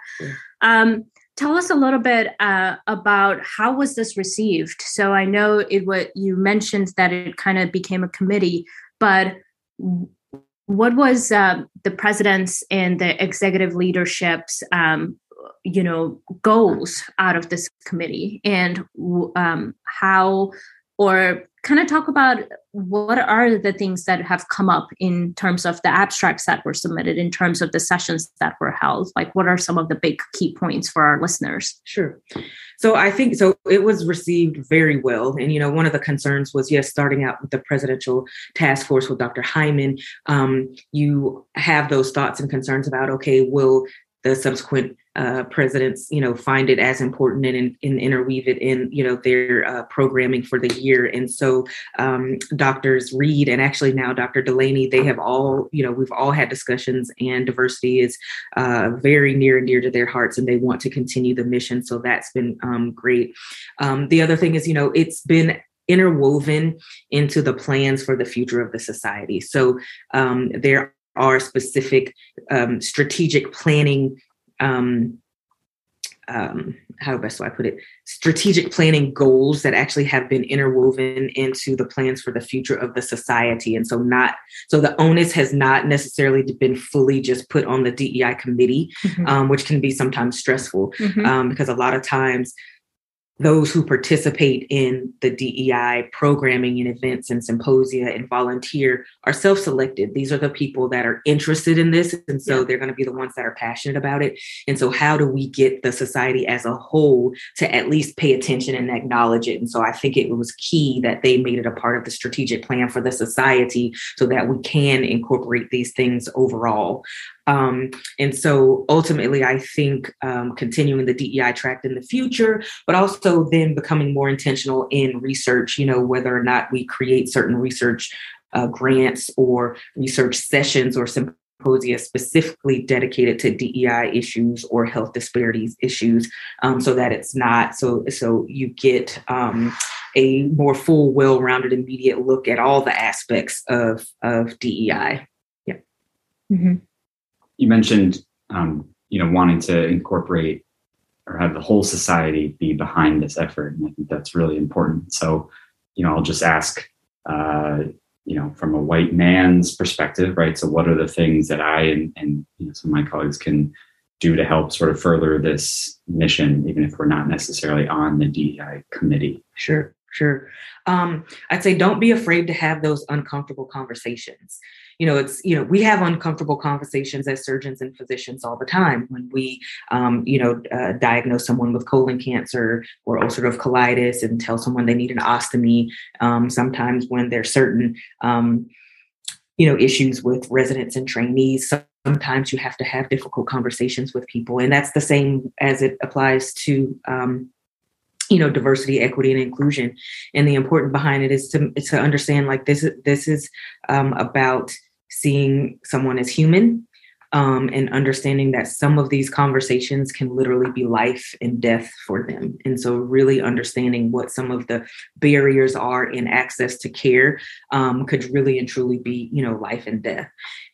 Um, tell us a little bit uh, about how was this received? So i know it what you mentioned that it kind of became a committee but what was uh, the president's and the executive leadership's um, you know goals out of this committee? And um, how or kind of talk about what are the things that have come up in terms of the abstracts that were submitted in terms of the sessions that were held? Like what are some of the big key points for our listeners? Sure. So i think so it was received very well. And you know one of the concerns was yes starting out with the presidential task force with dr hyman um, you have those thoughts and concerns about okay will the subsequent uh, presidents, you know, find it as important and, and interweave it in, you know, their uh, programming for the year. And so, um, doctors Reed and actually now Dr. Delaney, they have all, you know, we've all had discussions, and diversity is uh, very near and dear to their hearts, and they want to continue the mission. So that's been um, great. Um, the other thing is, you know, it's been interwoven into the plans for the future of the society. So um, there are specific um, strategic planning um, um, how best do I put it? Strategic planning goals that actually have been interwoven into the plans for the future of the society. And so, not so the onus has not necessarily been fully just put on the DEI committee, mm-hmm. um, which can be sometimes stressful mm-hmm. um, because a lot of times those who participate in the DEI programming and events and symposia and volunteer are self selected. These are the people that are interested in this. And so yeah. they're going to be the ones that are passionate about it. And so, how do we get the society as a whole to at least pay attention and acknowledge it? And so, I think it was key that they made it a part of the strategic plan for the society so that we can incorporate these things overall. Um, and so ultimately, I think um, continuing the DEI track in the future, but also then becoming more intentional in research, you know, whether or not we create certain research uh, grants or research sessions or symposia specifically dedicated to DEI issues or health disparities issues, um, so that it's not so so you get um, a more full, well-rounded, immediate look at all the aspects of of DEI. Yeah. Mm-hmm you mentioned um, you know wanting to incorporate or have the whole society be behind this effort and i think that's really important. So you know i'll just ask uh, you know from a white man's perspective right? So what are the things that i and, and you know, some of my colleagues can do to help sort of further this mission even if we're not necessarily on the dei committee? Sure sure. Um, i'd say don't be afraid to have those uncomfortable conversations. You know it's you know we have uncomfortable conversations as surgeons and physicians all the time when we um, you know uh, diagnose someone with colon cancer or ulcerative colitis and tell someone they need an ostomy um, sometimes when there's certain um, you know issues with residents and trainees sometimes you have to have difficult conversations with people. And that's the same as it applies to um, you know diversity equity and inclusion and the important behind it is to to understand like this this is um, about seeing someone as human um, and understanding that some of these conversations can literally be life and death for them. And so, really understanding what some of the barriers are in access to care um, could really and truly be, you know, life and death.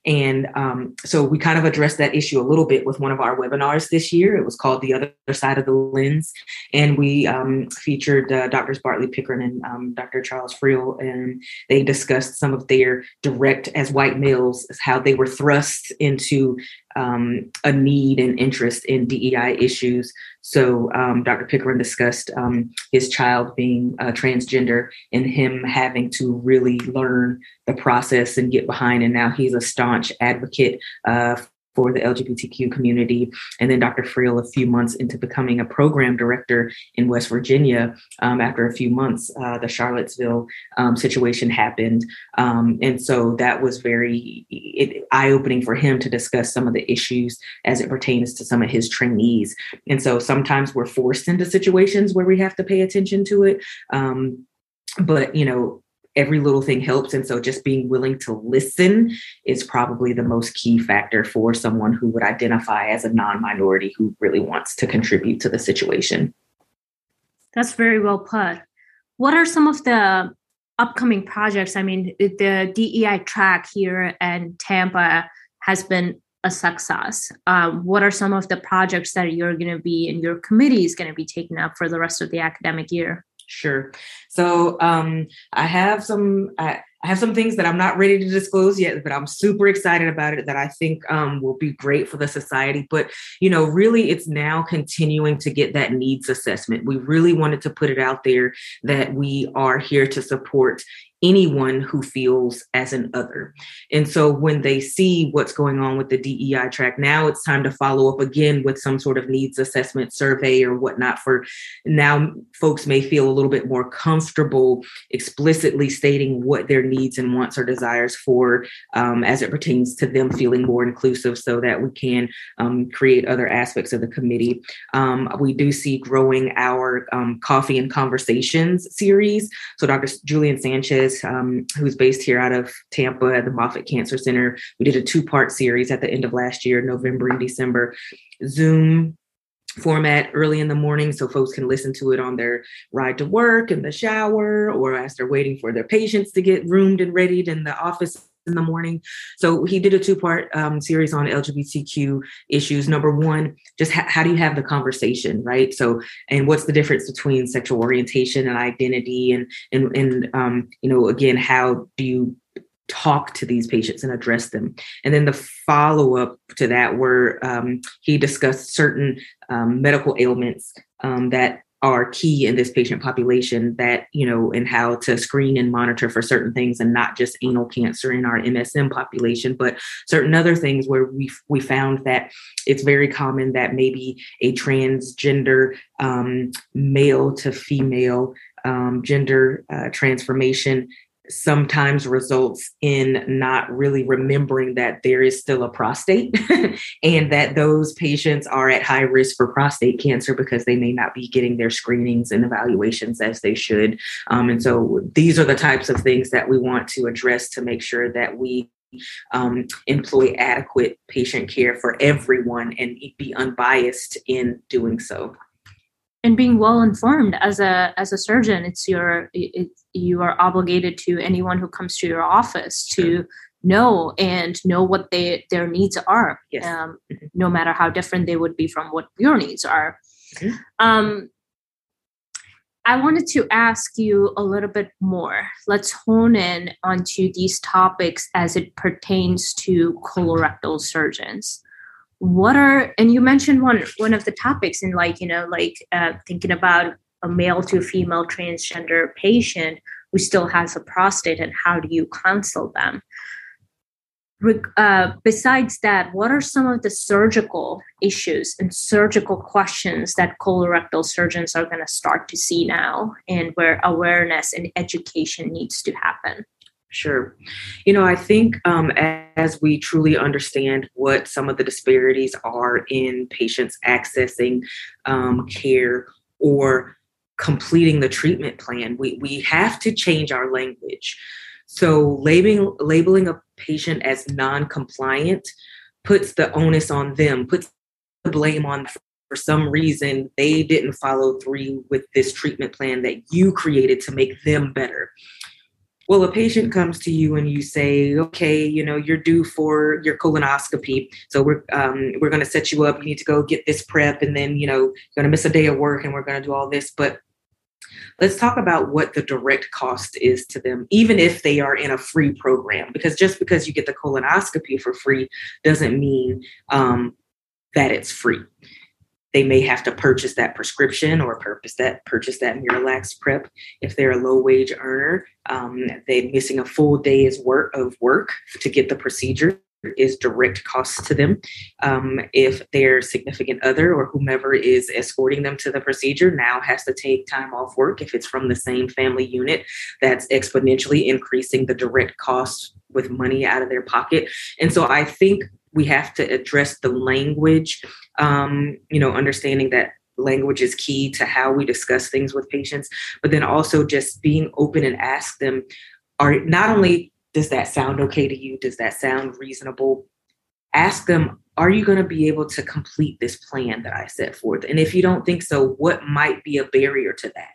And um, so we kind of addressed that issue a little bit with one of our webinars this year. It was called The Other Side of the Lens. And we um, featured uh, Drs. Bartley Pickron and um, Dr. Charles Friel, and they discussed some of their direct as white males, how they were thrust into um, a need and interest in DEI issues. So um, Dr. Pickron discussed um, his child being uh, transgender and him having to really learn the process and get behind. And now he's a staunch advocate uh, for the LGBTQ community. And then Dr. Friel, a few months into becoming a program director in West Virginia, um, after a few months, uh, the Charlottesville um, situation happened. Um, and so that was very eye opening for him to discuss some of the issues as it pertains to some of his trainees. And so sometimes we're forced into situations where we have to pay attention to it. Um, but, you know, every little thing helps. And so just being willing to listen is probably the most key factor for someone who would identify as a non minority who really wants to contribute to the situation. That's very well put. What are some of the upcoming projects? I mean, the DEI track here in Tampa has been a success. Um, what are some of the projects that you're going to be and your committee is going to be taking up for the rest of the academic year? Sure. So um, I have some. I, I have some things that I'm not ready to disclose yet, but I'm super excited about it that I think um, will be great for the society. But, you know, really, it's now continuing to get that needs assessment. We really wanted to put it out there that we are here to support anyone who feels as an other. And so when they see what's going on with the DEI track, now it's time to follow up again with some sort of needs assessment survey or whatnot. For now, folks may feel a little bit more comfortable explicitly stating what their needs and wants or desires for um, as it pertains to them feeling more inclusive so that we can um, create other aspects of the committee. Um, we do see growing our um, coffee and conversations series. So Dr. Julian Sanchez um, who's based here out of Tampa at the Moffitt Cancer Center. We did a two part series at the end of last year, November and December. Zoom format early in the morning so folks can listen to it on their ride to work in the shower or as they're waiting for their patients to get roomed and readied in the office in the morning. So he did a two part um, series on LGBTQ issues. Number one, just ha- how do you have the conversation, right? So, and what's the difference between sexual orientation and identity, and and and um, you know, again, how do you talk to these patients and address them. And then the follow up to that, where um, he discussed certain um, medical ailments um, that are key in this patient population that you know and how to screen and monitor for certain things and not just anal cancer in our MSM population but certain other things where we we found that it's very common that maybe a transgender um, male to female um, gender uh, transformation sometimes results in not really remembering that there is still a prostate and that those patients are at high risk for prostate cancer because they may not be getting their screenings and evaluations as they should. Um, and so these are the types of things that we want to address to make sure that we um, employ adequate patient care for everyone and be unbiased in doing so and being well informed as a as a surgeon it's your it, you are obligated to anyone who comes to your office to know and know what they their needs are yes. um, mm-hmm. no matter how different they would be from what your needs are mm-hmm. um, i wanted to ask you a little bit more let's hone in onto these topics as it pertains to colorectal surgeons what are and you mentioned one one of the topics in like you know like uh, thinking about a male to female transgender patient who still has a prostate and how do you counsel them? Uh, besides that what are some of the surgical issues and surgical questions that colorectal surgeons are going to start to see now and where awareness and education needs to happen Sure. You know, I think um, as we truly understand what some of the disparities are in patients accessing um, care or completing the treatment plan, we, we have to change our language. So, labeling, labeling a patient as non compliant puts the onus on them, puts the blame on for some reason they didn't follow through with this treatment plan that you created to make them better well, a patient comes to you and you say, okay, you know, you're due for your colonoscopy. So we're um, we're going to set you up. You need to go get this prep, and then you know, you're going to miss a day of work, and we're going to do all this. But let's talk about what the direct cost is to them, even if they are in a free program. Because just because you get the colonoscopy for free doesn't mean um, that it's free they may have to purchase that prescription or purchase that purchase that Miralax prep. If they're a low wage earner, um, they're missing a full day's work of work to get the procedure is direct cost to them. Um, if their significant other or whomever is escorting them to the procedure now has to take time off work, if it's from the same family unit, that's exponentially increasing the direct cost with money out of their pocket. And so I think we have to address the language, um, you know, understanding that language is key to how we discuss things with patients, but then also just being open and ask them, are not only does that sound okay to you? Does that sound reasonable? Ask them, are you going to be able to complete this plan that I set forth? And if you don't think so, what might be a barrier to that?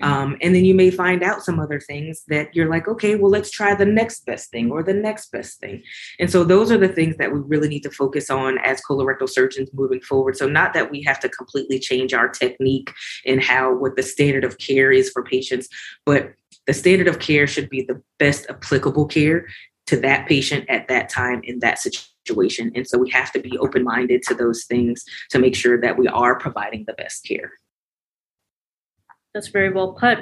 Um, and then you may find out some other things that you're like, okay, well, let's try the next best thing or the next best thing. And so those are the things that we really need to focus on as colorectal surgeons moving forward. So not that we have to completely change our technique and how what the standard of care is for patients, but the standard of care should be the best applicable care to that patient at that time in that situation. And so we have to be open minded to those things to make sure that we are providing the best care. That's very well put.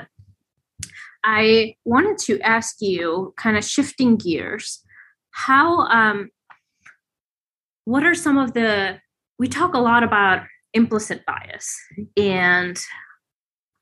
I wanted to ask you, kind of shifting gears, how, um, what are some of the, we talk a lot about implicit bias and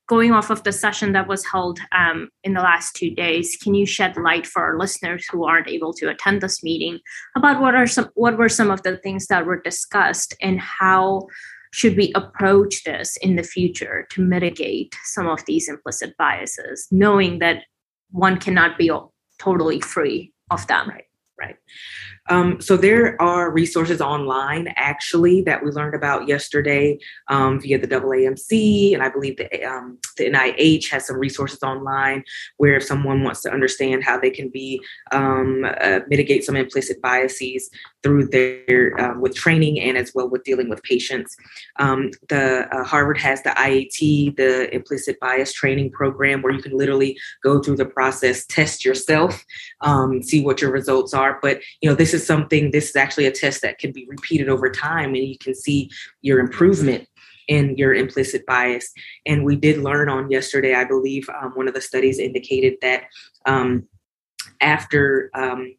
going off of the session that was held um, in the last two days can you shed light for our listeners who aren't able to attend this meeting about what are some what were some of the things that were discussed and how should we approach this in the future to mitigate some of these implicit biases knowing that one cannot be totally free of them? Right right um, so there are resources online actually that we learned about yesterday um, via the AAMC, and I believe the, um, the NIH has some resources online where if someone wants to understand how they can be um, uh, mitigate some implicit biases through their um, with training and as well with dealing with patients. Um, the uh, Harvard has the IAT, the implicit bias training program, where you can literally go through the process, test yourself, see what your results are. But you know this is something, this is actually a test that can be repeated over time and you can see your improvement in your implicit bias. And we did learn on yesterday, I believe um, one of the studies indicated that um, after um,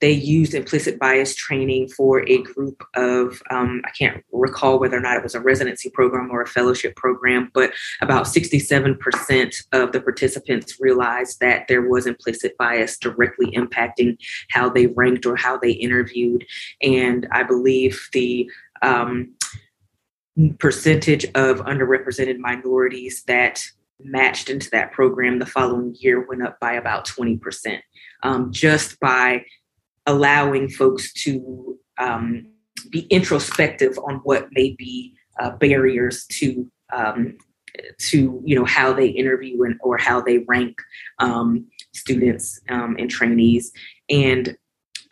they used implicit bias training for a group of um, i can't recall whether or not it was a residency program or a fellowship program but about 67% of the participants realized that there was implicit bias directly impacting how they ranked or how they interviewed. And i believe the um, percentage of underrepresented minorities that matched into that program the following year went up by about 20% um, just by allowing folks to um, be introspective on what may be uh, barriers to um, to you know how they interview and or how they rank um, students um, and trainees. And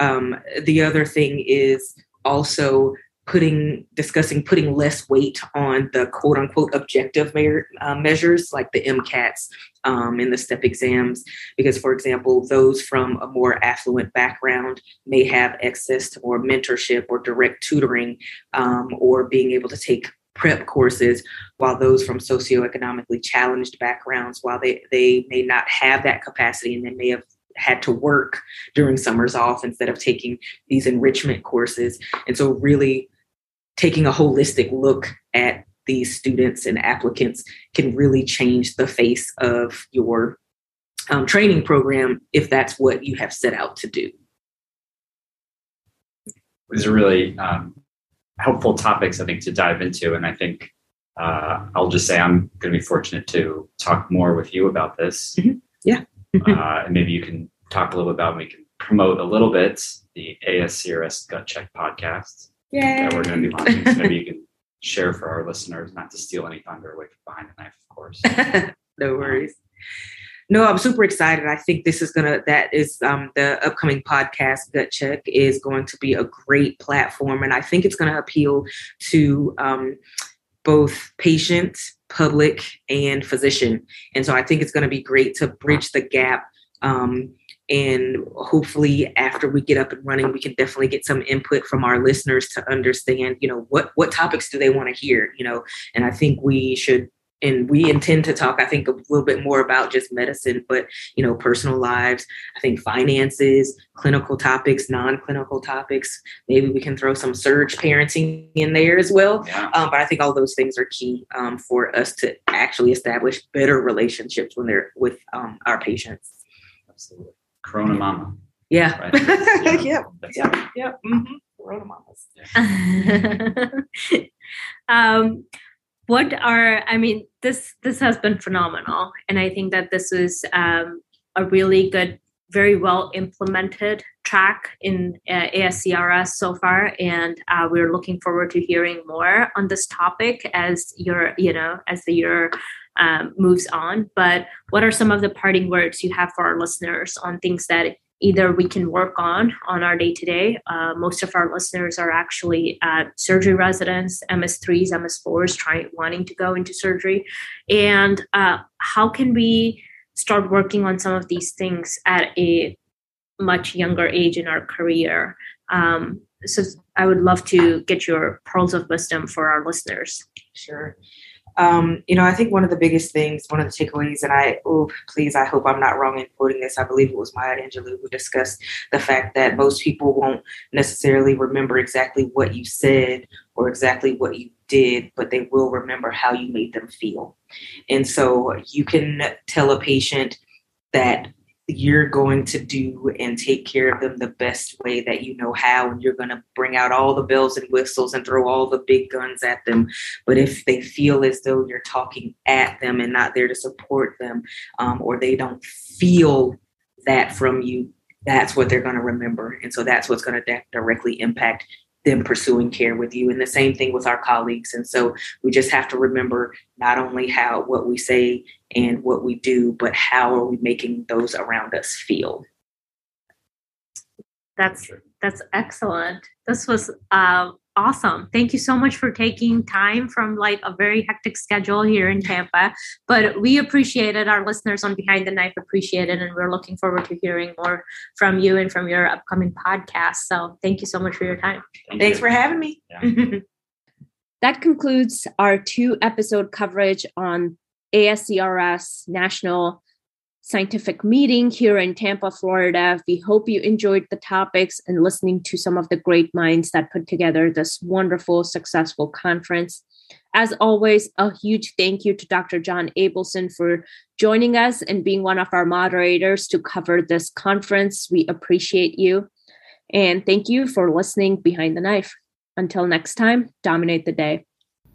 um, the other thing is also putting discussing putting less weight on the quote unquote objective uh, measures like the MCATs um, and the STEP exams, because for example, those from a more affluent background may have access to more mentorship or direct tutoring um, or being able to take prep courses while those from socioeconomically challenged backgrounds while they, they may not have that capacity and they may have had to work during summers off instead of taking these enrichment courses. And so really taking a holistic look at these students and applicants can really change the face of your um, training program if that's what you have set out to do. These are really um, helpful topics, I think, to dive into. And I think uh, I'll just say I'm going to be fortunate to talk more with you about this. Mm-hmm. Yeah. uh, and maybe you can talk a little bit about, we can promote a little bit the ASCRS Gut Check podcast yeah. that we're going to be launching. So maybe you can share for our listeners, not to steal any thunder away from behind the knife, of course. no worries. No, I'm super excited. I think this is gonna that is um, the upcoming podcast Gut Check is going to be a great platform, and I think it's going to appeal to um, both patients, public, and physician. And so I think it's going to be great to bridge the gap. Um, and hopefully after we get up and running we can definitely get some input from our listeners to understand you know what what topics do they want to hear you know? And i think we should and we intend to talk i think a little bit more about just medicine but you know personal lives i think finances clinical topics non-clinical topics. Maybe we can throw some surge parenting in there as well. Yeah. um, but i think all those things are key um, for us to actually establish better relationships when they're with um, our patients. Absolutely corona mama yeah right? yeah yeah. Mm-hmm. corona mamas yeah. um what are i mean this this has been phenomenal and i think that this is um, a really good very well implemented track in uh, ascrs so far and uh, we're looking forward to hearing more on this topic as your you know as the year um, moves on but what are some of the parting words you have for our listeners on things that either we can work on on our day to day. Most of our listeners are actually surgery residents, MS3s, MS4s, trying wanting to go into surgery, and uh, how can we start working on some of these things at a much younger age in our career? Um, so I would love to get your pearls of wisdom for our listeners. Sure. Um, you know, I think one of the biggest things, one of the takeaways, and I, oh, please, I hope I'm not wrong in quoting this. I believe it was Maya Angelou who discussed the fact that most people won't necessarily remember exactly what you said or exactly what you did, but they will remember how you made them feel. And so you can tell a patient that you're going to do and take care of them the best way that you know how and you're going to bring out all the bells and whistles and throw all the big guns at them. But if they feel as though you're talking at them and not there to support them um, or they don't feel that from you that's what they're going to remember. And so that's what's going to directly impact them pursuing care with you. And the same thing with our colleagues. And so we just have to remember not only how what we say and what we do but how are we making those around us feel that's that's excellent this was uh, awesome. Thank you so much for taking time from like a very hectic schedule here in Tampa. But we appreciate it. Our listeners on Behind the Knife appreciate it. And we're looking forward to hearing more from you and from your upcoming podcast. So thank you so much for your time. Thank Thanks you. for having me. Yeah. that concludes our two episode coverage on ASCRS National scientific meeting here in Tampa, Florida. We hope you enjoyed the topics and listening to some of the great minds that put together this wonderful, successful conference. As always, a huge thank you to Dr. John Abelson for joining us and being one of our moderators to cover this conference. We appreciate you. And thank you for listening behind the knife. Until next time, dominate the day.